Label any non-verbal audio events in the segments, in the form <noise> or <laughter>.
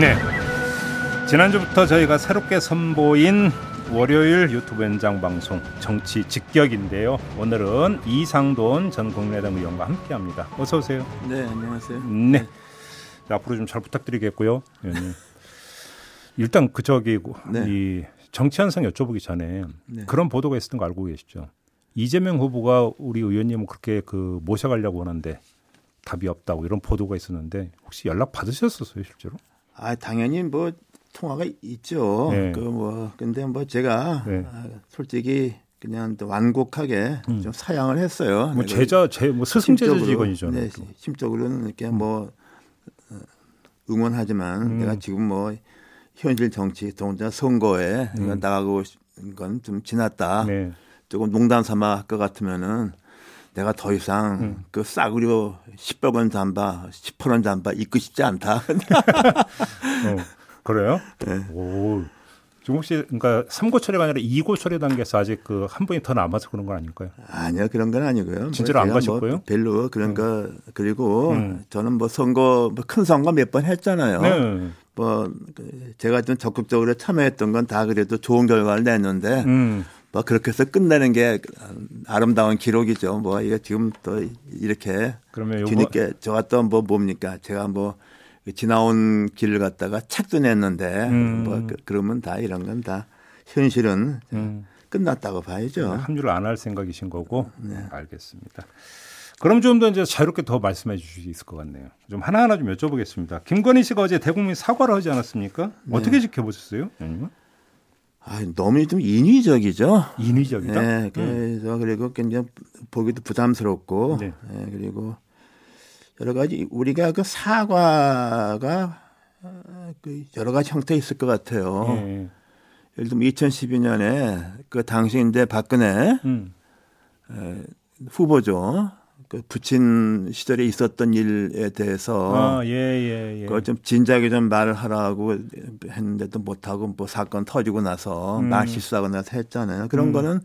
네. 지난주부터 저희가 새롭게 선보인 월요일 유튜브 연장 방송 정치 직격인데요. 오늘은 이상돈 전 국민의당 의원과 함께합니다. 어서 오세요. 네, 안녕하세요. 네. 네. 앞으로 좀 잘 부탁드리겠고요. 일단 그 저기 네. 이 정치 현상 여쭤보기 전에 네. 그런 보도가 있었던 거 알고 계시죠? 이재명 후보가 우리 의원님 그렇게 그 모셔가려고 하는데 답이 없다고 이런 보도가 있었는데 혹시 연락 받으셨었어요 실제로? 아 당연히 뭐 통화가 있죠. 네. 그뭐 근데 뭐 제가 네. 아, 솔직히 그냥 완곡하게 음. 좀 사양을 했어요. 뭐 제자 제뭐 스승 제자 직원이죠. 네, 심적으로는 이렇게 뭐 어, 응원하지만 음. 내가 지금 뭐 현실 정치 동자 선거에 음. 나가고 건 좀 지났다. 네. 조금 농담 삼아 할 것 같으면은 내가 더 이상 음. 그 싸구려 10억 원 잠바, 10원 원 잠바 입고 싶지 않다. <laughs> 어, 그래요? 네. 오. 지금 혹시 그러니까 3고 처리가 아니라 2고 처리 단계에서 아직 그 한 분이 더 남아서 그런 건 아닐까요? 아니요. 그런 건 아니고요. 뭐 진짜로 안 가셨고요? 뭐 별로 그런 음. 거 그리고 음. 저는 뭐 선거 뭐 큰 선거 몇 번 했잖아요. 네. 뭐그 제가 좀 적극적으로 참여했던 건 다 그래도 좋은 결과를 냈는데 음. 뭐 그렇게 해서 끝내는 게 아름다운 기록이죠. 뭐 이게 지금 또 이렇게 그러면 뒤늦게 저가 또뭐 뭡니까? 제가 뭐 지나온 길을 갔다가 책도 냈는데 음. 뭐 그, 그러면 다 이런 건 다 현실은 음. 끝났다고 봐야죠. 합류를 안 할 생각이신 거고 네. 알겠습니다. 그럼 좀 더 이제 자유롭게 더 말씀해 주실 수 있을 것 같네요. 좀 하나하나 좀 여쭤보겠습니다. 김건희 씨가 어제 대국민 사과를 하지 않았습니까? 네. 어떻게 지켜보셨어요? 아니면? 아, 너무 좀 인위적이죠. 인위적이다. 네, 그래서 음. 그리고 굉장히 보기도 부담스럽고, 네. 네. 그리고 여러 가지 우리가 그 사과가 그 여러 가지 형태 있을 것 같아요. 네. 예를 들면 2012년에 그 당시인데 박근혜 음. 에, 후보죠. 그 부친 시절에 있었던 일에 대해서 아, 예, 예, 예. 그걸 좀 진작에 좀 말을 하라고 했는데도 못하고 뭐 사건 터지고 나서 음. 말 실수하고 나서 했잖아요. 그런 음. 거는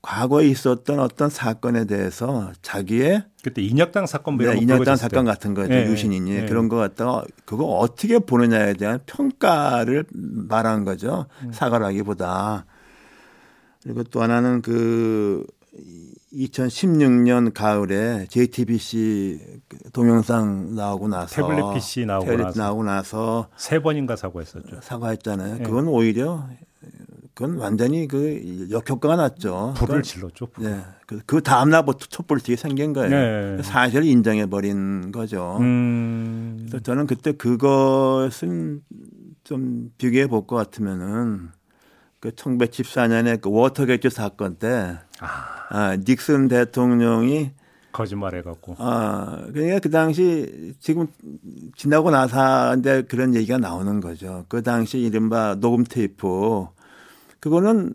과거에 있었던 어떤 사건에 대해서 자기의 그때 인혁당 사건 뭐 네, 인혁당 사건 같은 거죠 예, 유신인이 예. 그런 거 갖다가 그거 어떻게 보느냐에 대한 평가를 말한 거죠 음. 사과를 하기보다 그리고 또 하나는 그 2016년 가을에 JTBC 동영상 나오고 나서 태블릿 PC 나오고 태블릿 나서, 나오고 나서 세 번인가 사과했었죠. 사과했잖아요. 네. 그건 오히려 그건 완전히 그 역효과가 났죠. 불을 질렀죠. 불. 네. 그, 그 다음 날부터 촛불이 생긴 거예요. 네. 사실을 인정해 버린 거죠. 음. 그래서 저는 그때 그것은 좀 비교해 볼 것 같으면은 그 1974년에 그 워터게이트 사건 때 아. 아, 닉슨 대통령이 거짓말해 갖고. 아, 그러니까 그 당시 지금 지나고 나서인데 그런 얘기가 나오는 거죠. 그 당시 이른바 녹음 테이프 그거는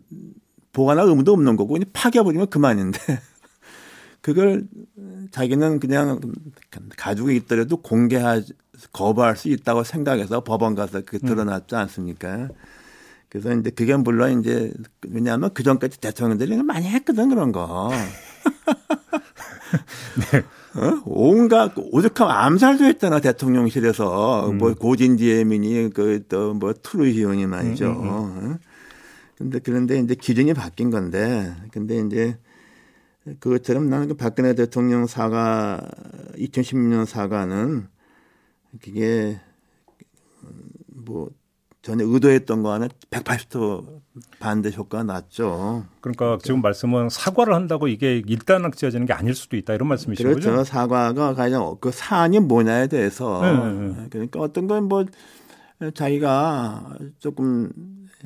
보관할 의무도 없는 거고 그냥 파괴버리면 그만인데 <laughs> 그걸 자기는 그냥 가지고 있더라도 공개하 거부할 수 있다고 생각해서 법원 가서 그 드러났지 않습니까? 그래서 이제 그게 물론 이제 왜냐하면 그 전까지 대통령들이 많이 했거든 그런 거. <laughs> 네. 어? 온갖 오죽하면 암살도 했잖아 대통령실에서 음. 뭐 고진디에민이 그또 뭐 트루히온이 말이죠. 음, 음, 음. 어? 근데 그런데 이제 기준이 바뀐 건데 근데 이제 그것처럼 나는 그 박근혜 대통령 사과 2016년 사과는 그게 뭐 전에 의도했던 거는 180도 반대 효과가 났죠. 그러니까 지금 말씀은 사과를 한다고 이게 일단락지어지는 게 아닐 수도 있다 이런 말씀이시죠? 그렇죠. 거죠? 사과가 가장 그 사안이 뭐냐에 대해서 네, 네, 네. 그러니까 어떤 건 뭐 자기가 조금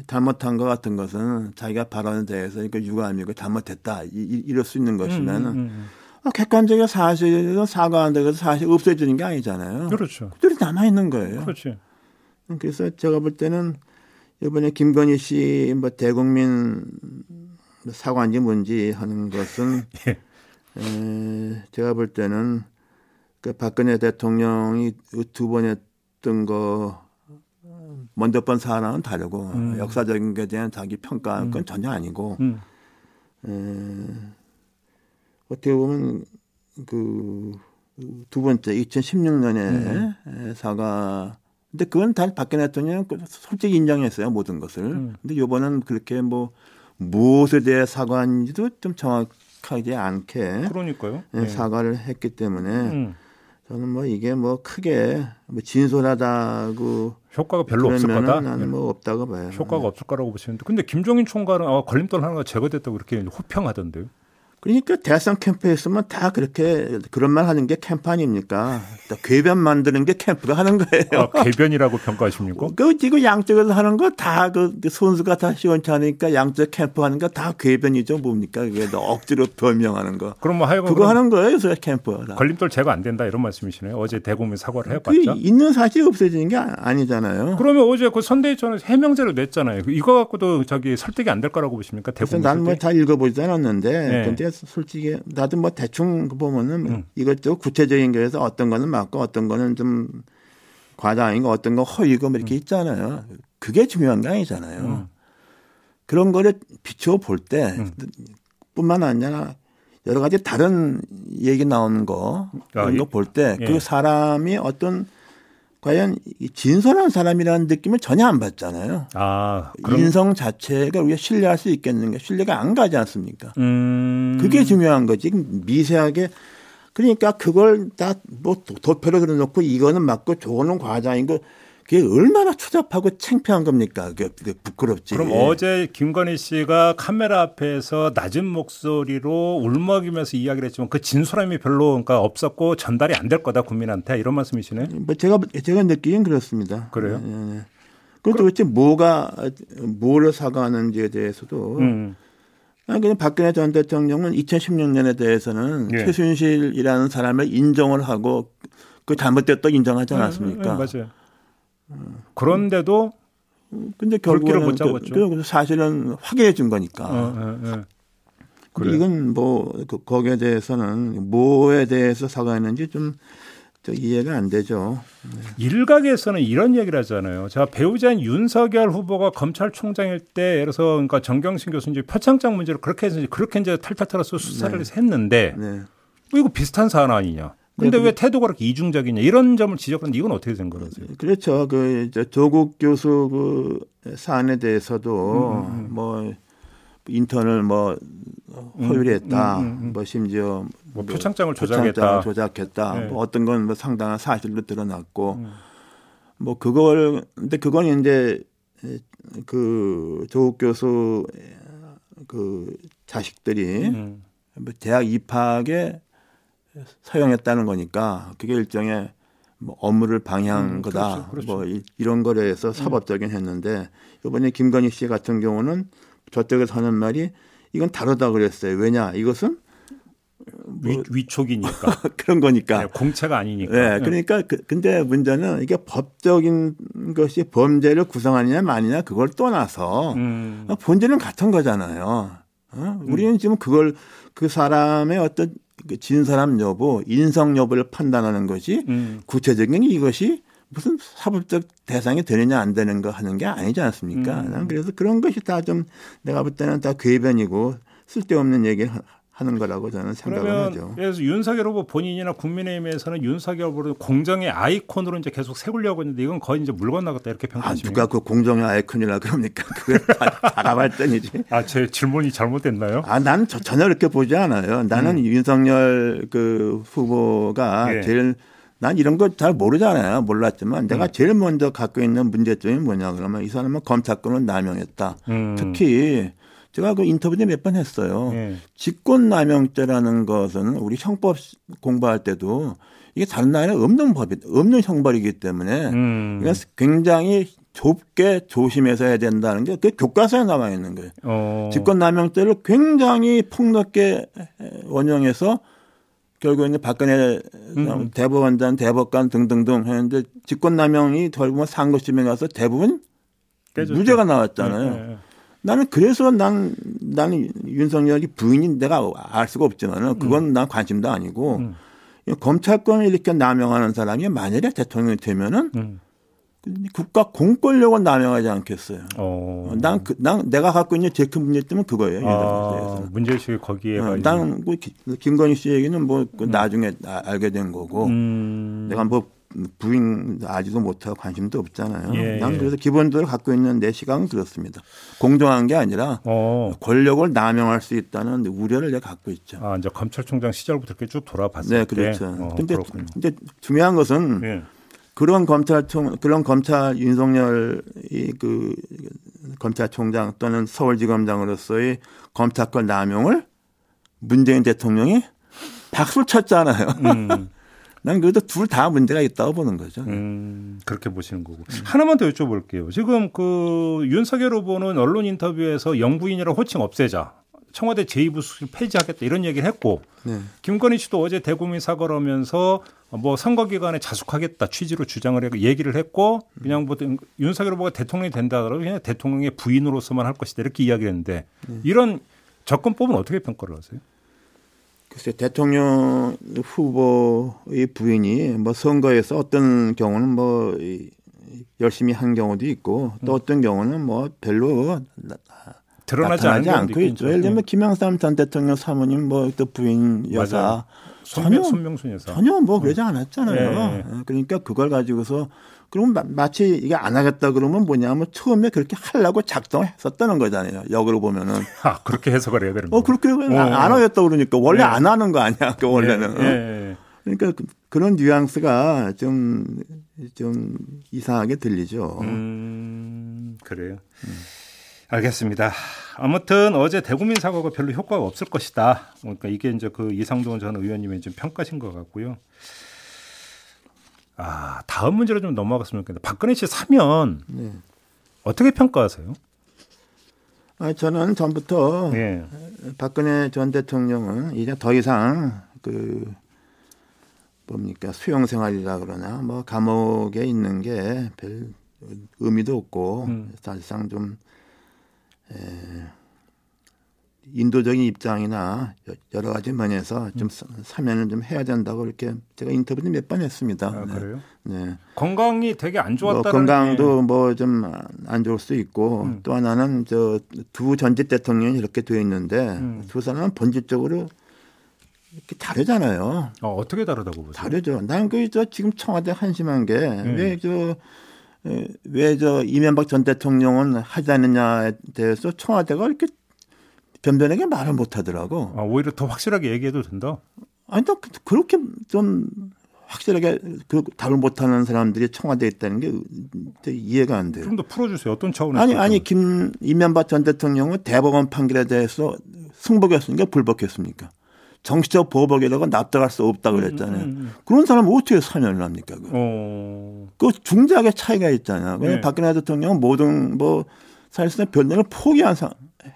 잘못한 것 같은 것은 자기가 발언에 대해서 이거 유감이고 잘못했다 이, 이럴 수 있는 것이면은 음, 음, 음. 어, 객관적인 사실에서 사과한다고 해서 사실 없어지는 게 아니잖아요. 그렇죠. 그들이 남아 있는 거예요. 그렇죠. 그래서 제가 볼 때는 이번에 김건희 씨 뭐 대국민 사과인지 뭔지 하는 것은 <laughs> 예. 에, 제가 볼 때는 그 박근혜 대통령이 두 번 했던 거 먼저 번 사안은 다르고 음. 역사적인 것에 대한 자기 평가 그건 음. 전혀 아니고 음. 에, 어떻게 보면 그 두 번째 2016년에 음. 사과 근데 그건 다 박근혜 대통령 솔직히 인정했어요 모든 것을. 음. 근데 요번은 그렇게 뭐 무엇에 대해 사과한지도 좀 정확하지 않게 그러니까요. 네. 사과를 했기 때문에 음. 저는 뭐 이게 뭐 크게 뭐 진솔하다고 효과가 별로 없을 거다. 나는 뭐 없다고 봐요. 효과가 없을 거라고 보시는데 근데 김종인 총괄은 아, 걸림돌 하나가 제거됐다고 이렇게 호평하던데요. 그러니까 대선 캠프에 있으면 다 그렇게 그런 말 하는 게 캠프 아닙니까? 궤변 만드는 게 캠프가 하는 거예요. 아, 궤변이라고 평가하십니까? 그 지금 양쪽에서 하는 거 다 그 손수가 다 시원찮으니까 양쪽 캠프 하는 거다 궤변이죠. 뭡니까? 그게 억지로 변명하는 거. 그럼 뭐 하여간 그거 하는 거예요. 저 캠프. 걸림돌 제거 안 된다 이런 말씀이시네요. 어제 대국민 사과를 해봤죠. 그 있는 사실이 없어지는 게 아니잖아요. 그러면 어제 그 선대위원회 해명제를 냈잖아요. 이거 갖고도 저기 설득이 안 될 거라고 보십니까? 대국민 난뭐 다 읽어보지 않았는데 네. 근데 솔직히 나도 뭐 대충 보면은 음. 이것저것 구체적인 거에서 어떤 거는 맞고 어떤 거는 좀 과다인 거 어떤 거 허위고 뭐 이렇게 음. 있잖아요. 그게 중요한 게 아니잖아요. 음. 그런 거를 비추어 볼때 음. 뿐만 아니라 여러 가지 다른 얘기 나오는 거 그런 아, 거볼 때그 예. 사람이 어떤 과연 진솔한 사람이라는 느낌을 전혀 안 받잖아요. 아, 그럼... 인성 자체가 우리가 신뢰할 수 있겠는가? 신뢰가 안 가지 않습니까? 음... 그게 중요한 거지. 미세하게 그러니까 그걸 다 뭐 도표로 그려놓고 이거는 맞고 저거는 과장인 거 그게 얼마나 추잡하고 창피한 겁니까? 그게 부끄럽지. 그럼 어제 김건희 씨가 카메라 앞에서 낮은 목소리로 울먹이면서 이야기를 했지만 그 진솔함이 별로 그러니까 없었고 전달이 안 될 거다 국민한테 이런 말씀이시네. 뭐 제가 제가 느끼긴 그렇습니다. 그래요? 네, 네. 그 도대체 뭐가 뭐를 사과하는지에 대해서도 음. 그냥 박근혜 전 대통령은 2016년에 대해서는 예. 최순실이라는 사람을 인정을 하고 그 잘못됐다 인정하지 않았습니까? 네, 네, 맞아요. 그런데도 근데 결국은 못 잡았죠. 그, 사실은 확인해 준 거니까. 어, 예, 예. 그래. 이건 뭐 그, 거기에 대해서는 뭐에 대해서 사과했는지 좀 이해가 안 되죠. 네. 일각에서는 이런 얘기를 하잖아요. 자 배우자인 윤석열 후보가 검찰총장일 때 예를 들어서 그러니까 정경심 교수 이제 표창장 문제로 그렇게 해서 그렇게 이제 탈탈 털어서 수사를 네. 했는데 네. 뭐 이거 비슷한 사안 아니냐? 근데 네, 왜 태도가 그렇게 이중적이냐 이런 점을 지적하는데 이건 어떻게 된 거라서요? 그렇죠. 그 이제 조국 교수 그 사안에 대해서도 음, 음, 음. 뭐 인턴을 뭐 허위했다. 음, 음, 음, 뭐 심지어 뭐 표창장을 조작했다. 조작했다. 네. 뭐 어떤 건 뭐 상당한 사실로 드러났고 뭐 그걸 근데 그건 이제 그 조국 교수 그 자식들이 뭐 대학 입학에 사용했다는 거니까 그게 일종의 뭐 업무를 방해한 음, 거다. 그렇죠, 그렇죠. 뭐 이 런 거에 해서 음. 사법적인 했는데 이번에 김건희 씨 같은 경우는 저쪽에서 하는 말이 이건 다르다 그랬어요. 왜냐? 이것은 뭐 위, 촉이니까 <laughs> 그런 거니까 네, 공채가 아니니까. 네, 그러니까 그, 근데 문제는 이게 법적인 것이 범죄를 구성하느냐 마느냐 그걸 떠나서 음. 본질은 같은 거잖아요. 어? 우리는 음. 지금 그걸 그 사람의 어떤 그 진 사람 여부, 인성 여부를 판단하는 것이 음. 구체적인 이것이 무슨 사법적 대상이 되느냐 안 되는 거 하는 게 아니지 않습니까? 음. 난 그래서 그런 것이 다 좀 내가 볼 때는 다 궤변이고 쓸데없는 얘기를 하는 거라고 저는 생각을 하죠. 그래서 윤석열 후보 본인이나 국민의힘에서는 윤석열 후보를 공정의 아이콘으로 이제 계속 세우려고 했는데 이건 거의 이제 물 건너갔다 이렇게 평가하시면 아, 누가 그 공정의 아이콘이라 그럽니까? <laughs> 그게 다가발전이지. 아, 제 질문이 잘못됐나요? 아, 난 저, 전혀 그렇게 보지 않아요. 나는 음. 윤석열 그 후보가 예. 제일 난 이런 거 잘 모르잖아요. 몰랐지만 내가 음. 제일 먼저 갖고 있는 문제점이 뭐냐 그러면 이 사람은 검찰권을 남용했다. 음. 특히 제가 그 인터뷰 때몇번 했어요. 네. 직권남용죄라는 것은 우리 형법 공부할 때도 이게 다른 나라에 없는 법이 없는 형벌이기 때문에 음. 그러니까 굉장히 좁게 조심해서 해야 된다는 게 그 교과서에 나와 있는 거예요. 어. 직권남용죄를 굉장히 폭넓게 원형해서 결국에는 박근혜 음. 대법원장, 대법관 등등등 했는데 직권남용이 결국은 상고심에 가서 대부분 깨졌죠. 무죄가 나왔잖아요. 네, 네. 나는 그래서 난 나는 윤석열이 부인인 내가 알 수가 없지만은 그건 음. 난 관심도 아니고 음. 검찰권을 이렇게 남용하는 사람이 만약에 대통령이 되면은 음. 국가 공권력을 남용하지 않겠어요. 어. 난, 그, 난 내가 갖고 있는 제일 큰 문제점은 그거예요. 아, 문제의식이 거기에. 어, 나는 뭐 김건희 씨 얘기는 뭐그 음. 나중에 알게 된 거고 음. 내가 뭐 부인 아지도 못하고 관심도 없잖아요. 예. 난 그래서 기본적으로 갖고 있는 내 시각은 그렇습니다. 공정한 게 아니라 어. 권력을 남용할 수 있다는 우려를 내가 갖고 있죠. 아, 이제 검찰총장 시절부터 이렇게 쭉 돌아봤을 네, 그렇죠. 어, 근데 중요한 것은 예. 그런 검찰총 그런 검찰 윤석열 이그 검찰총장 또는 서울지검장으로서의 검찰권 남용을 문재인 대통령이 박수를 쳤잖아요. 음. <laughs> 난 그래도 둘 다 문제가 있다고 보는 거죠. 음, 그렇게 보시는 거고. 음. 하나만 더 여쭤볼게요. 지금 그 윤석열 후보는 언론 인터뷰에서 영부인이라 호칭 없애자. 청와대 제2부수를 폐지하겠다 이런 얘기를 했고 네. 김건희 씨도 어제 대국민 사과를 하면서 뭐 선거 기간에 자숙하겠다 취지로 주장을 했고 얘기를 했고 그냥 뭐 윤석열 후보가 대통령이 된다 그러면 그냥 대통령의 부인으로서만 할 것이다 이렇게 이야기를 했는데 네. 이런 접근법은 어떻게 평가를 하세요? 글쎄 대통령 후보의 부인이 뭐 선거에서 어떤 경우는 뭐 열심히 한 경우도 있고 또 음. 어떤 경우는 뭐 별로 드러나지 나타나지 않고 있죠. 예를 들면 네. 김영삼 전 대통령 사모님 뭐 또 부인 여사 전혀 손명순 여사 전혀 뭐 그러지 않았잖아요. 네. 그러니까 그걸 가지고서 그러면 마치 이게 안 하겠다 그러면 뭐냐면 처음에 그렇게 하려고 작정했었다는 거잖아요. 역으로 보면은. <laughs> 아, 그렇게 해석을 해야 되는 거예요. 어, 그렇게 어. 안 하겠다 그러니까 원래 네. 안 하는 거 아니야. 그 원래는. 네. 네. 그러니까 그, 런 뉘앙스가 좀, 좀 이상하게 들리죠. 음, 그래요. 음. 알겠습니다. 아무튼 어제 대국민 사과가 별로 효과가 없을 것이다. 그러니까 이게 이제 그 이상동 전 의원님의 좀 평가신 것 같고요. 아, 다음 문제로 좀 넘어갔으면 좋겠는데 박근혜 씨 사면 네. 어떻게 평가하세요? 아, 저는 전부터 네. 박근혜 전 대통령은 이제 더 이상 그 뭡니까 수용 생활이라 그러나 뭐 감옥에 있는 게 별 의미도 없고 음. 사실상 좀 에, 인도적인 입장이나 여러 가지 면에서 좀 음. 사면을 좀 해야 된다고 이렇게 제가 인터뷰도 몇번 했습니다. 아, 그래요? 네. 건강이 되게 안 좋았다. 뭐 건강도 뭐 좀 안 좋을 수 있고 음. 또 하나는 저 두 전직 대통령이 이렇게 되어 있는데 음. 두 사람은 본질적으로 이렇게 다르잖아요. 어, 어떻게 다르다고 보세요? 다르죠. 난 그 저 지금 청와대 한심한 게 왜저 음. 왜저 이명박 전 대통령은 하지 않느냐에 대해서 청와대가 이렇게 변변하게 말을 못 하더라고. 아, 오히려 더 확실하게 얘기해도 된다? 아니, 또 그렇게 좀 확실하게 그 답을 못 하는 사람들이 청와대에 있다는 게 이해가 안 돼요. 좀 더 풀어주세요. 어떤 차원에서? 아니, 아니, 김, 이명박 전 대통령은 대법원 판결에 대해서 승복했습니까? 불복했습니까? 정치적 보복에다가 납득할 수 없다 그랬잖아요. 음, 음, 음. 그런 사람은 어떻게 사면을 합니까? 그, 어. 그 중대하게 차이가 있잖아요. 네. 박근혜 대통령은 모든 뭐 사실상 변론을 포기한 상,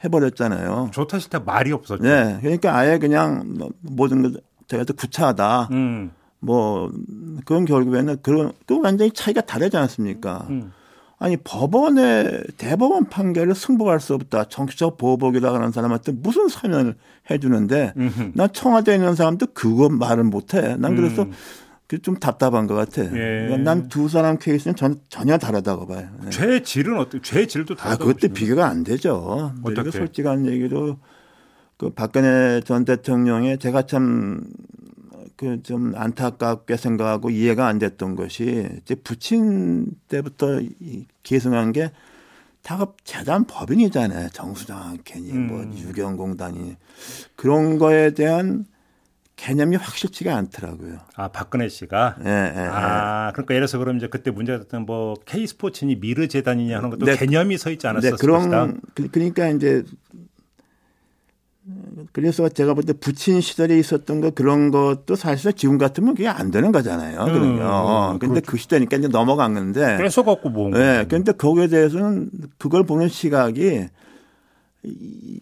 해버렸잖아요. 좋다 싫다 말이 없었죠. 네. 그러니까 아예 그냥 뭐 모든 것 제가 또 구차하다. 음. 뭐 그런 결국에는 그런 그 완전히 차이가 다르지 않습니까? 음. 아니 법원의 대법원 판결을 승복할 수 없다. 정치적 보복이라고 하는 사람한테 무슨 사면을 해주는데 음흠. 난 청와대에 있는 사람도 그거 말을 못해. 난 그래서 음. 좀 답답한 것 같아. 예. 난두 사람 케이스는 전, 전혀 다르다고 봐요. 네. 죄 질은 어떻게? 죄 질도 다. 아, 그것도 비교가 안 되죠. 어떻게? 솔직한 얘기로 그 박근혜 전 대통령의 제가 참 그 좀 안타깝게 생각하고 이해가 안 됐던 것이 이제 부친 때부터 계승한 게다 재단 법인이잖아요. 정수장 괜히 뭐 음. 뭐 유경공단이 그런 거에 대한 개념이 확실치가 않더라고요. 아 박근혜 씨가. 예, 예, 아 예. 그러니까 예를 들어서 그럼 이제 그때 문제가 됐던 뭐 K 스포츠니 미르 재단이냐 하는 것도 네, 개념이 서 있지 않았었을 네, 그런. 그, 그러니까 이제 그래서 제가 볼 때 부친 시절에 있었던 거 그런 것도 사실은 지금 같으면 그게 안 되는 거잖아요. 음, 그러면. 음, 근데 그렇죠. 그 시대니까 이제 넘어간 건데. 그래서 갖고 뭐. 네. 그런데 거기에 대해서는 그걸 보는 시각이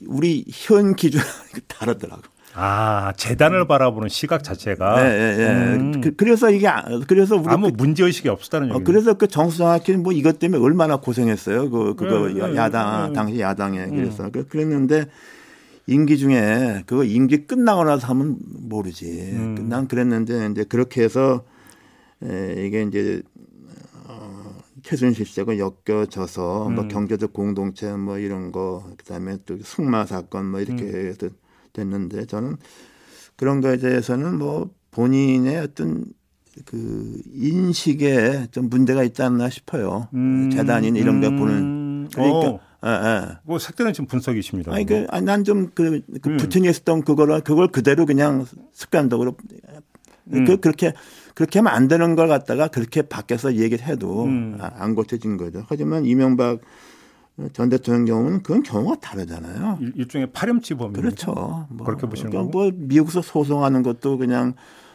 우리 현 기준이 <laughs> 다르더라고. 아 재단을 바라보는 시각 자체가. 네, 네, 네. 음. 그, 래서 이게 그래서 우리 아무 그, 문제 의식이 없었다는 얘기. 어, 그래서 그 정수장학회는 뭐 이것 때문에 얼마나 고생했어요. 그 그거 네, 네 야당 네. 당시 야당에 그래서 음. 그랬는데 임기 중에 그거 임기 끝나고 나서 하면 모르지. 음. 난 그랬는데 이제 그렇게 해서 에, 이게 이제 어, 최순실 씨하고 엮여져서 음. 뭐 경제적 공동체 뭐 이런 거 그다음에 또 승마 사건 뭐 이렇게 음. 됐는데 저는 그런 거에 대해서는 뭐 본인의 어떤 그 인식에 좀 문제가 있지 않나 싶어요. 음, 재단인 이런 거 음, 보는 그러니까 예, 예. 뭐 색다른 지금 분석이십니다. 아니 그 난좀 그, 그 음. 부틴했던 그거를 그걸 그대로 그냥 습관적으로 음. 그 그렇게 그렇게 하면 안 되는 걸 갖다가 그렇게 밖에서 얘기를 해도 음. 아, 안 고쳐진 거죠. 하지만 이명박 전 대통령 경우는 그건 경우가 다르잖아요. 일, 종의 파렴치범 그렇죠. 뭐, 그렇게 보시는 거고. 뭐 미국에서 소송하는 것도 그냥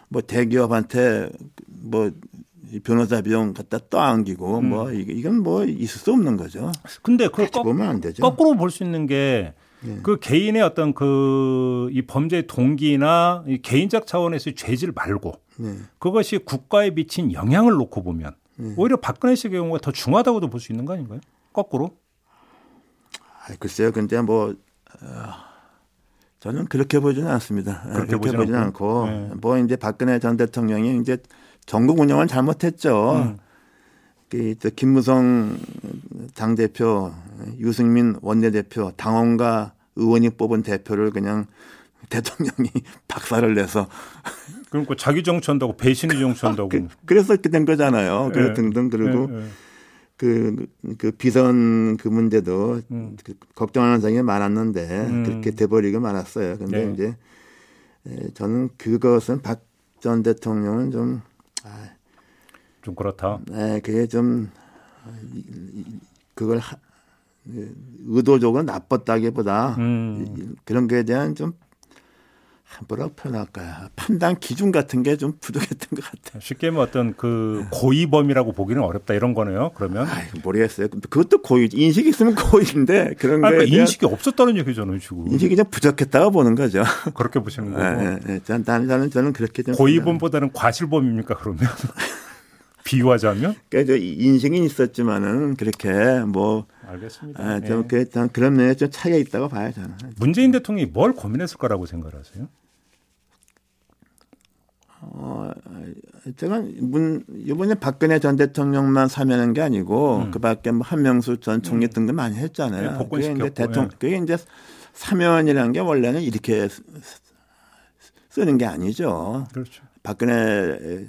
뭐 대기업한테 뭐 변호사 비용 갖다 떠안기고 음. 뭐 이건 뭐 있을 수 없는 거죠. 근데 그걸 거, 보면 안 되죠. 거꾸로 볼 수 있는 게그 네. 개인의 어떤 그 이 범죄의 동기나 이 개인적 차원에서의 죄질 말고 네. 그것이 국가에 미친 영향을 놓고 보면 네. 오히려 박근혜 씨의 경우가 더 중하다고도 볼 수 있는 거 아닌가요? 거꾸로? 아, 글쎄요. 근데 뭐 어, 저는 그렇게 보지는 않습니다. 그렇게, 그렇게 보지는 않고, 네. 뭐 이제 박근혜 전 대통령이 이제 전국 운영을 잘못했죠. 음. 그 김무성 당 대표, 유승민 원내대표, 당원과 의원이 뽑은 대표를 그냥 <laughs> 대통령이 <laughs> 박살을 내서 그러니까 자기 정치한다고 배신이 정치한다고 그, 그래서 이렇게 된 거잖아요. 그래 네. 등등 그리고 네. 네. 그, 그 비선 그 문제도 음. 그 걱정하는 사람이 많았는데 음. 그렇게 돼버리고 말았어요. 근데 네. 이제 저는 그것은 박 전 대통령은 좀 아, 좀 그렇다. 네, 그게 좀 그걸 하, 의도적으로 나빴다기보다 음. 그런 거에 대한 좀 뭐라고 표현할까요? 판단 기준 같은 게 좀 부족했던 것 같아요. 쉽게 뭐 어떤 그 고의범이라고 보기는 어렵다 이런 거네요. 그러면 아이, 모르겠어요. 그것도 고의 인식이 있으면 고의인데 그런 거 그러니까 인식이 없었다는 얘기잖아요, 지금. 인식이 좀 부족했다고 보는 거죠. 그렇게 보시는 거고. 네, 네, 네. 저는, 저는 저는 그렇게 좀 고의범보다는 과실범입니까 그러면? <laughs> 비유하자면? 그러니까 인식이 있었지만은 그렇게 뭐 알겠습니다. 아, 좀 네. 그, 그런 면에 좀 차이가 있다고 봐요 저는. 문재인 대통령이 뭘 고민했을 거라고 생각하세요? 어, 제가 문 이번에 박근혜 전 대통령만 사면한 게 아니고 음. 그 밖에 뭐 한명수 전 총리 음. 등도 많이 했잖아요. 네, 그게 이제 대통령 예. 그게 이제 사면이라는 게 원래는 이렇게 쓰는 게 아니죠. 그렇죠. 박근혜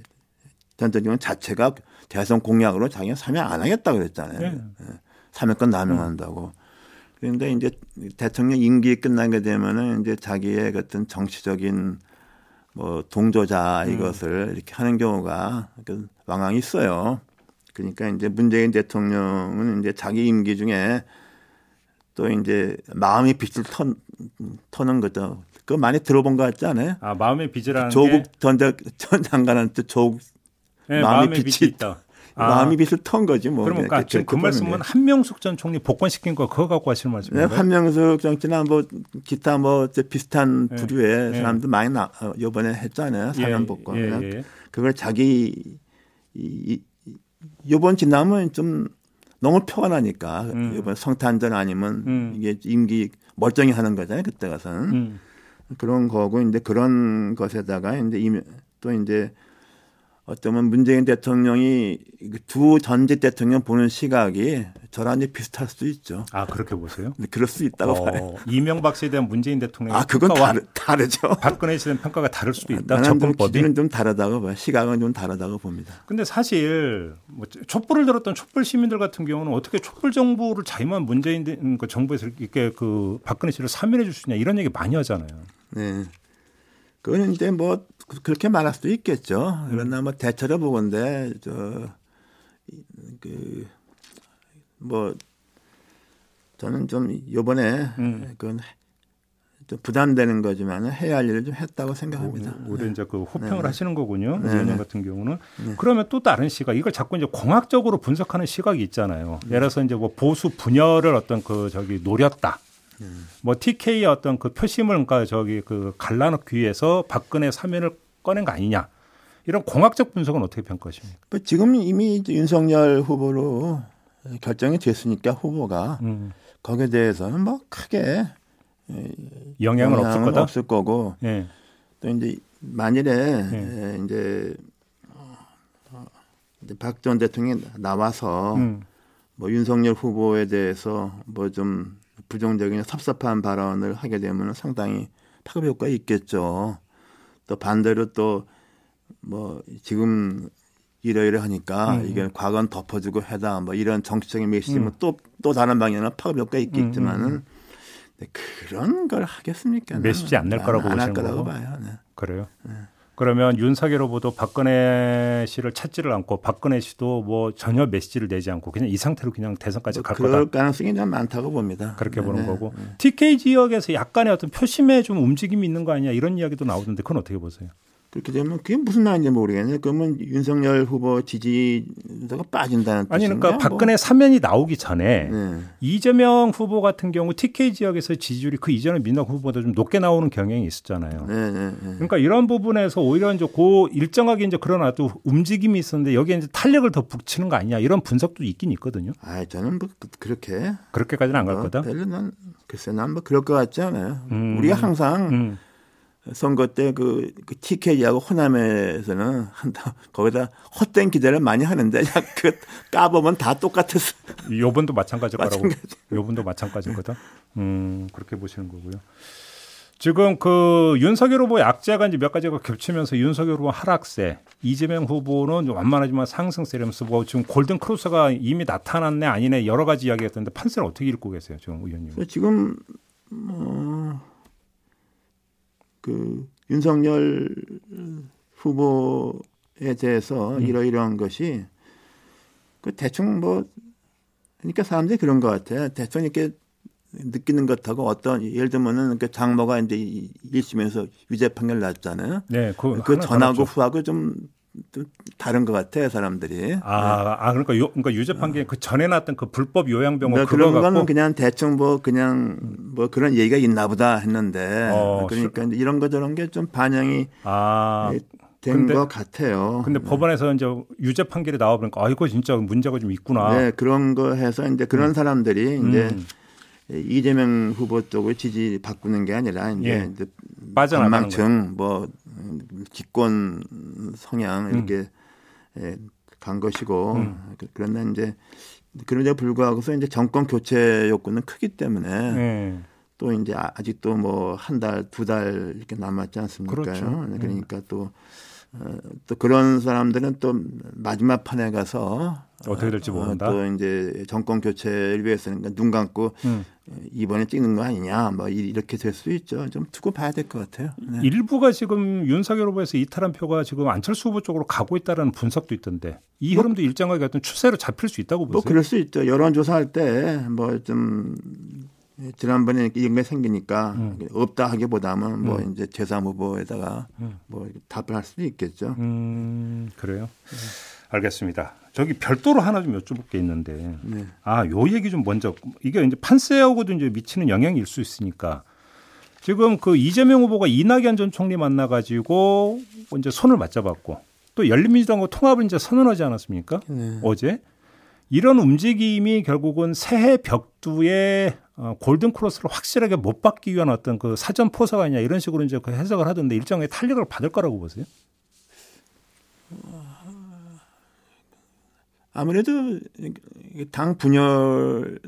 전 대통령 자체가 대선 공약으로 자기가 사면 안 하겠다 그랬잖아요. 네. 예. 사면권 남용한다고. 그런데 이제 대통령 임기 끝나게 되면은 이제 자기의 어떤 정치적인 뭐 동조자 음. 이것을 음. 이렇게 하는 경우가 왕왕 있어요. 그러니까 이제 문재인 대통령은 이제 자기 임기 중에 또 이제 마음의 빛을 터, 터는 거죠. 그거 많이 들어본 것 같지 않아요? 아 마음의 빛이라는 조국 전, 전 장관한테 조국 네, 마음의, 마음의 빛이, 빛이 있다. 아. 마음이 빛을 턴 거지 뭐. 그러니까 네, 지금 그 말씀은 한명숙 전 총리 복권시킨 거 그거 갖고 하시는 말씀이에요? 네, 한명숙 정치나 뭐 기타 뭐 비슷한 네. 부류의 네. 사람들 많이 나 어, 요번에 했잖아요. 사면 예, 복권. 예, 예. 그걸 자기 이, 요번 지나면 좀 너무 표가 나니까 음. 이번 성탄절 아니면 음. 이게 임기 멀쩡히 하는 거잖아요. 그때 가서는 음. 그런 거고 이제 그런 것에다가 이제 또 이제 어쩌면 문재인 대통령이 두 전직 대통령 보는 시각이 저랑 이제 비슷할 수도 있죠. 아 그렇게 보세요? 네, 그럴 수 있다고 어, 봐요. 이명박 씨에 대한 문재인 대통령의 아 그건 다르, 다르죠. 박근혜 씨에 대한 평가가 다를 수도 있다. 접근법이 기준은 좀 다르다고 봐요. 시각은 좀 다르다고 봅니다. 근데 사실 뭐 촛불을 들었던 촛불 시민들 같은 경우는 어떻게 촛불 정부를 자유만 문재인 그 정부에서 이렇게 그 박근혜 씨를 사면해 줄 수 있냐 이런 얘기 많이 하잖아요. 네. 그거는 이제 뭐 그렇게 말할 수도 있겠죠. 그러나 뭐 대처를 보건데 저그 뭐 저는 좀 요번에 음. 그건 좀 부담되는 거지만 해야 할 일을 좀 했다고 생각합니다. 우리 네. 이제 그 호평을 네. 하시는 거군요. 네. 의원님 같은 경우는 네. 그러면 또 다른 시각 이걸 자꾸 이제 공학적으로 분석하는 시각이 있잖아요. 네. 예를 들어서 이제 뭐 보수 분열을 어떤 그 저기 노렸다. 뭐 TK의 어떤 그 표심을 그러니까 저기 그 갈라놓기 위해서 박근혜 사면을 꺼낸 거 아니냐. 이런 공학적 분석은 어떻게 평가하십니까? 뭐 지금 이미 윤석열 후보로 결정이 됐으니까 후보가 음. 거기에 대해서는 뭐 크게 영향은, 없을 거다. 없을 거고 네. 또 이제 만일에 네. 이제, 이제 박전 대통령이 나와서 음. 뭐 윤석열 후보에 대해서 뭐 좀 부정적인 섭섭한 발언을 하게 되면 상당히 파급 효과가 있겠죠. 또 반대로 또 뭐 지금 이러이러 하니까 음. 이게 과거는 덮어주고 해다 뭐 이런 정치적인 메시지는 음. 또또 다른 방향은 파급 효과 있겠지만은 음, 음, 음. 그런 걸 하겠습니까? 메시지 안 낼 거라고 보시는 거고 봐요. 네. 그래요. 네. 그러면 윤석열 후보도 박근혜 씨를 찾지를 않고 박근혜 씨도 뭐 전혀 메시지를 내지 않고 그냥 이 상태로 그냥 대선까지 갈 그럴 거다. 그럴 가능성이 좀 많다고 봅니다. 그렇게 네, 보는 네, 거고 네. TK 지역에서 약간의 어떤 표심에 좀 움직임이 있는 거 아니냐 이런 이야기도 나오던데 그건 어떻게 보세요? 그렇게 되면 그게 무슨 말인지 모르겠네요. 그러면 윤석열 후보 지지도가 빠진다는 아니 그러니까 뭐. 박근혜 사면이 나오기 전에 네. 이재명 후보 같은 경우 TK 지역에서 지지율이 그 이전의 민당 후보보다 좀 높게 나오는 경향이 있었잖아요. 네, 네, 네. 그러니까 이런 부분에서 오히려 이제 고 일정하게 이제 그러나도 움직임이 있었는데 여기에 이제 탄력을 더 붙이는 거 아니냐 이런 분석도 있긴 있거든요. 아, 저는 뭐 그, 그렇게 그렇게까지는 안 갈 거다. 별로 난 글쎄 난 뭐 그럴 것 같지 않아요. 음. 우리가 항상 음. 선거 때그 그 TK하고 호남에서는 한다 거기다 헛된 기대를 많이 하는데 그 까보면 다 똑같았어. 요번도 마찬가지일 거라고. 요번도 마찬가지일 거다. 음 그렇게 보시는 거고요. 지금 그 윤석열 후보 약자가 이제 몇 가지가 겹치면서 윤석열 후보 하락세, 이재명 후보는 완만하지만 상승세라면서 뭐 지금 골든 크로스가 이미 나타났네 아니네 여러 가지 이야기가 있던데 판세를 어떻게 읽고 계세요, 지금 의원님? 지금 뭐. 그 윤석열 후보에 대해서 음. 이러이러한 것이 그 대충 뭐 그러니까 사람들이 그런 것 같아요. 대충 이렇게 느끼는 것하고 어떤 예를 들면은 그 장모가 이제 1심에서 유죄 판결 났잖아요. 네, 그, 그 전하고 후하고 좀 다른 것 같아요 사람들이. 아, 네. 아 그러니까 요, 그러니까 유죄 판결 어. 그 전에 났던 그 불법 요양병원 네, 그런 거는 그냥 대충 뭐 그냥 뭐 그런 얘기가 있나보다 했는데 어, 그러니까 수... 이런 거 저런 게 좀 반영이 아. 된것 같아요. 근데 네. 법원에서 이제 유죄 판결이 나와 보니까 아 이거 진짜 문제가 좀 있구나. 네 그런 거 해서 이제 그런 음. 사람들이 이제 음. 이재명 후보 쪽을 지지 바꾸는 게 아니라 이제, 예. 빠져나가는 뭐 기권 성향 이렇게 음. 예, 간 것이고 음. 그, 그런데 이제 그런데 불구하고서 이제 정권 교체 욕구는 크기 때문에 네. 또 이제 아직도 뭐 한 달, 두달 이렇게 남았지 않습니까? 그렇죠. 네, 그러니까 또, 어, 또 그런 사람들은 또 마지막 판에 가서 어떻게 될지 모른다. 어, 또 이제 정권 교체를 위해서는 그러니까 눈 감고 음. 이번에 찍는 거 아니냐, 뭐 이렇게 될 수 있죠. 좀 두고 봐야 될 것 같아요. 네. 일부가 지금 윤석열 후보에서 이탈한 표가 지금 안철수 후보 쪽으로 가고 있다는 분석도 있던데 이 뭐, 흐름도 일정하게 어떤 추세로 잡힐 수 있다고 보세요? 뭐 그럴 수 있죠. 여론조사할 때 뭐 좀 지난번에 이런 게 생기니까 음. 없다 하기보다는 뭐 음. 이제 제3 후보에다가 음. 뭐 답을 할 수도 있겠죠. 음, 그래요. 네. 알겠습니다. 저기 별도로 하나 좀 여쭤볼 게 있는데 네. 아 요 얘기 좀 먼저 이게 이제 판세하고도 이제 미치는 영향일 수 있으니까 지금 그 이재명 후보가 이낙연 전 총리 만나가지고 이제 손을 맞잡았고 또 열린민주당과 통합을 이제 선언하지 않았습니까? 네. 어제 이런 움직임이 결국은 새해 벽두에 어, 골든 크로스를 확실하게 못 받기 위한 어떤 그 사전 포사가 아니냐 이런 식으로 이제 그 해석을 하던데 일정의 탄력을 받을 거라고 보세요? 아무래도 당 분열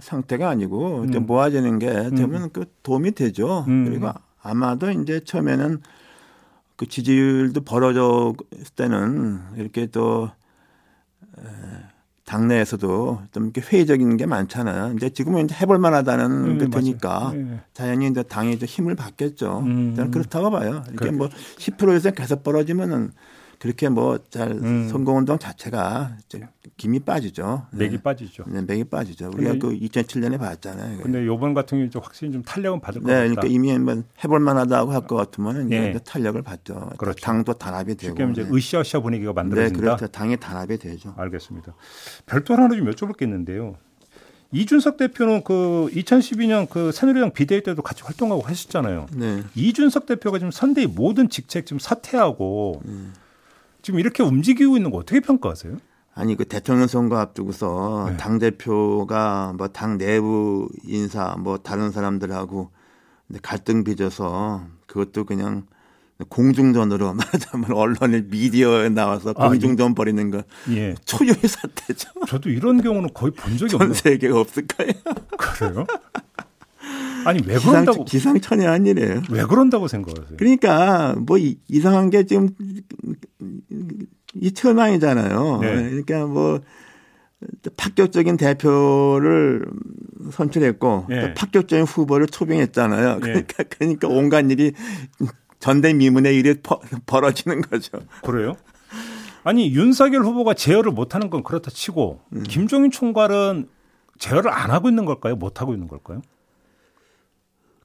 상태가 아니고 음. 모아지는 게 되면 음. 그 도움이 되죠. 음. 그리고 아마도 이제 처음에는 그 지지율도 벌어졌을 때는 이렇게 또 당내에서도 좀 이렇게 회의적인 게 많잖아요. 이제 지금은 이제 해볼 만하다는 게 되니까 네. 자연히 이제 당이 이제 힘을 받겠죠. 음. 저는 그렇다고 봐요. 이게 뭐 10%에서 계속 벌어지면은 그렇게 뭐잘 음. 선거운동 자체가 김이 빠지죠. 맥이 네. 빠지죠. 네, 맥이 빠지죠. 우리가 그 2007년에 봤잖아요. 근데 요번 같은 경우 확실히 좀 탄력은 받을 것 네, 같다. 그러니까 이미 한번 해볼 만하다고 할 것 같으면 네. 이제 탄력을 받죠. 그렇죠. 당도 단합이 되고. 쉽게 이제 으쌰으쌰 분위기가 만들어진다. 네, 그렇죠. 당의 단합이 되죠. 알겠습니다. 별도 하나 좀 여쭤볼 게 있는데요. 이준석 대표는 그 2012년 그 새누리당 비대위 때도 같이 활동하고 하셨잖아요. 네. 이준석 대표가 지금 선대위 모든 직책 지금 사퇴하고 음. 지금 이렇게 움직이고 있는 거 어떻게 평가하세요? 아니 그 대통령 선거 앞두고서 네. 당 대표가 뭐 당 내부 인사 뭐 다른 사람들하고 갈등 빚어서 그것도 그냥 공중전으로 <laughs> 말하자면 언론의 미디어에 나와서 아, 공중전 벌이는 거 예. 초유의 사태죠. 저도 이런 경우는 거의 본 적이 없는 전 세계가 없을 까요 그래요? 아니 왜 그런다고 기상, 천외한 일이에요. 왜 그런다고 생각하세요? 그러니까 뭐 이상한 게 지금 이 철망이잖아요. 네. 그러니까 뭐 파격적인 대표를 선출했고 네. 또 파격적인 후보를 초빙했잖아요. 네. 그러니까 그러니까 온갖 일이 전대미문의 일이 퍼, 벌어지는 거죠. 그래요? 아니 윤석열 후보가 제어를 못하는 건 그렇다 치고 음. 김종인 총괄은 제어를 안 하고 있는 걸까요? 못 하고 있는 걸까요?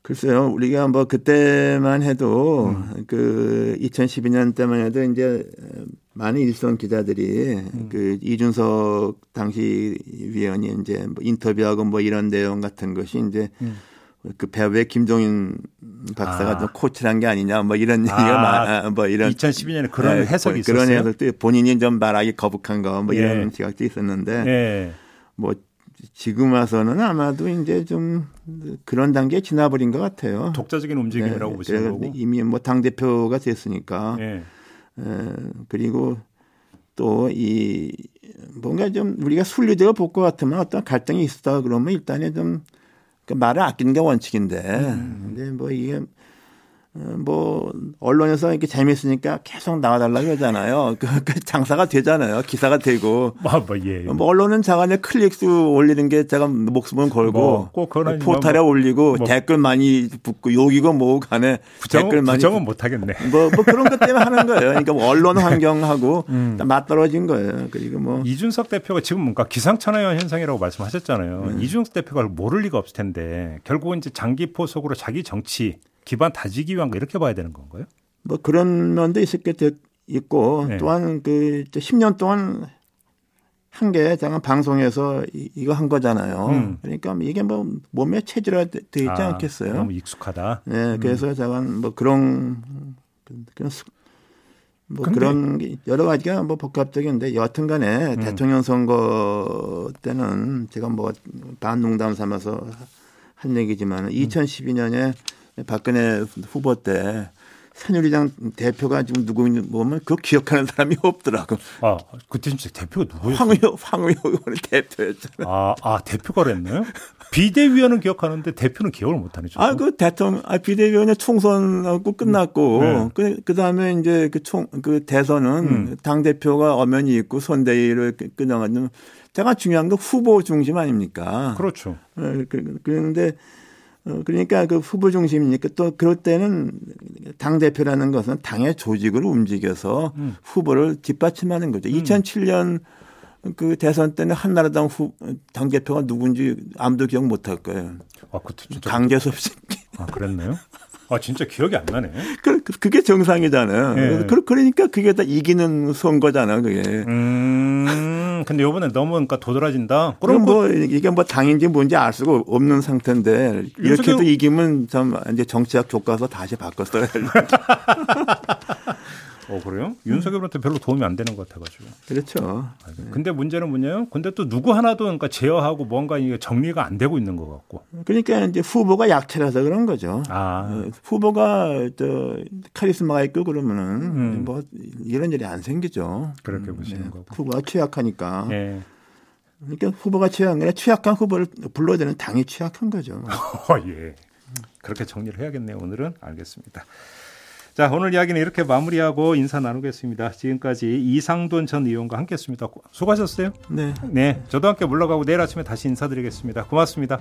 글쎄요, 우리가 뭐 그때만 해도 음. 그 2012년 때만 해도 이제 많은 일선 기자들이 음. 그 이준석 당시 위원이 이제 뭐 인터뷰하고 뭐 이런 내용 같은 것이 이제 음. 그 배우의 김종인 박사가 아. 좀 코치란 게 아니냐 뭐 이런 아. 얘기가 아, 뭐 이런 2012년에 그런 네, 해석이 있었어요. 그런 해석도 본인이 좀 말하기 거북한 거 뭐 이런 예. 지각도 있었는데 예. 뭐 지금 와서는 아마도 이제 좀 그런 단계에 지나버린 것 같아요. 독자적인 움직임이라고 네, 보시는 거고 이미 뭐 당 대표가 됐으니까. 네. 에, 그리고 또 이 뭔가 좀 우리가 순리대로 볼 것 같으면 어떤 갈등이 있었다 그러면 일단은 좀그 말을 아끼는 게 원칙인데 음. 근데 뭐 이게 어, 뭐 언론에서 이렇게 재미있으니까 계속 나와달라고 하잖아요. <laughs> 그, 그 장사가 되잖아요. 기사가 되고. 뭐, 뭐, 예, 예. 뭐 언론은 자간에 클릭수 올리는 게 제가 목숨을 걸고 뭐, 꼭 포탈에 뭐, 올리고 뭐, 댓글 많이 붙고 욕이고 뭐 간에 부정, 댓글 많이 부정은 못 하겠네. 뭐, 뭐 그런 것 때문에 하는 거예요. 그러니까 뭐 언론 환경하고 음. 맞떨어진 거예요. 그리고 뭐 이준석 대표가 지금 뭔가 기상천외한 현상이라고 말씀하셨잖아요. 음. 이준석 대표가 모를 리가 없을 텐데 결국은 이제 장기 포석으로 자기 정치 기반 다지기 위한 거 이렇게 봐야 되는 건가요? 뭐 그런 면도 있을 게 있고 네. 또한 그 10년 동안 한 게 잠깐 방송에서 이 거 한 거잖아요. 음. 그러니까 이게 뭐 몸에 체질화돼 있지 아, 않겠어요? 너무 익숙하다. 네, 음. 그래서 잠깐 뭐 그런 그런 뭐 그런 여러 가지가 뭐 복합적인데 여하튼간에 음. 대통령 선거 때는 제가 뭐 반농담 삼아서 한 얘기지만 2012년에 박근혜 후보 때 새누리당 대표가 지금 누구인지 보면 그 기억하는 사람이 없더라고. 아, 그때 진짜 대표가 누구였어요? 황의호, 황의호 의원 대표였잖아요. 아, 아, 대표가 그랬나요? 비대위원은 기억하는데 대표는 기억을 못하네. 아, 그 대통령, 아, 비대위원회 총선하고 끝났고, 네. 그, 그 다음에 이제 그 총, 그 대선은 음. 당대표가 엄연히 있고 선대위를 끝나가지고 제가 중요한 건 후보 중심 아닙니까? 그렇죠. 네, 그, 그런데 어, 그러니까 그 후보 중심이니까 또 그럴 때는 당 대표라는 것은 당의 조직을 움직여서 음. 후보를 뒷받침하는 거죠. 음. 2007년 그 대선 때는 한나라당 후, 당 대표가 누군지 아무도 기억 못 할 거예요. 아, 그때 진짜 강재섭 씨. 아, 그랬나요? 아 진짜 기억이 안 나네. <laughs> 그, 그게 정상이잖아요. 네. 그러니까 그게 다 이기는 선거잖아 그게. 음. 근데 요번에 너무 그러니까 도드라진다. 그럼 뭐 이게 뭐 당인지 뭔지 알 수가 없는 상태인데 이렇게도 이기면 참 이제 정치학 교과서 다시 바꿨어요. <laughs> 어 그래요? 윤석열한테 별로 도움이 안 되는 것 같아가지고. 그렇죠. 근데 문제는 뭐냐요? 근데 또 누구 하나도 그러니까 제어하고 뭔가 이게 정리가 안 되고 있는 것 같고. 그러니까 이제 후보가 약체라서 그런 거죠. 아. 어, 후보가 저 카리스마가 있고 그러면은 음. 뭐 이런 일이 안 생기죠. 그렇게 음, 보시는 네. 거고. 후보가 취약하니까. 네. 그러니까 후보가 취약한 게 취약한 후보를 불러야 되는 당이 취약한 거죠. <laughs> 어, 예. 그렇게 정리를 해야겠네요. 오늘은 알겠습니다. 자, 오늘 이야기는 이렇게 마무리하고 인사 나누겠습니다. 지금까지 이상돈 전 의원과 함께 했습니다. 수고하셨어요. 네. 네, 저도 함께 물러가고 내일 아침에 다시 인사드리겠습니다. 고맙습니다.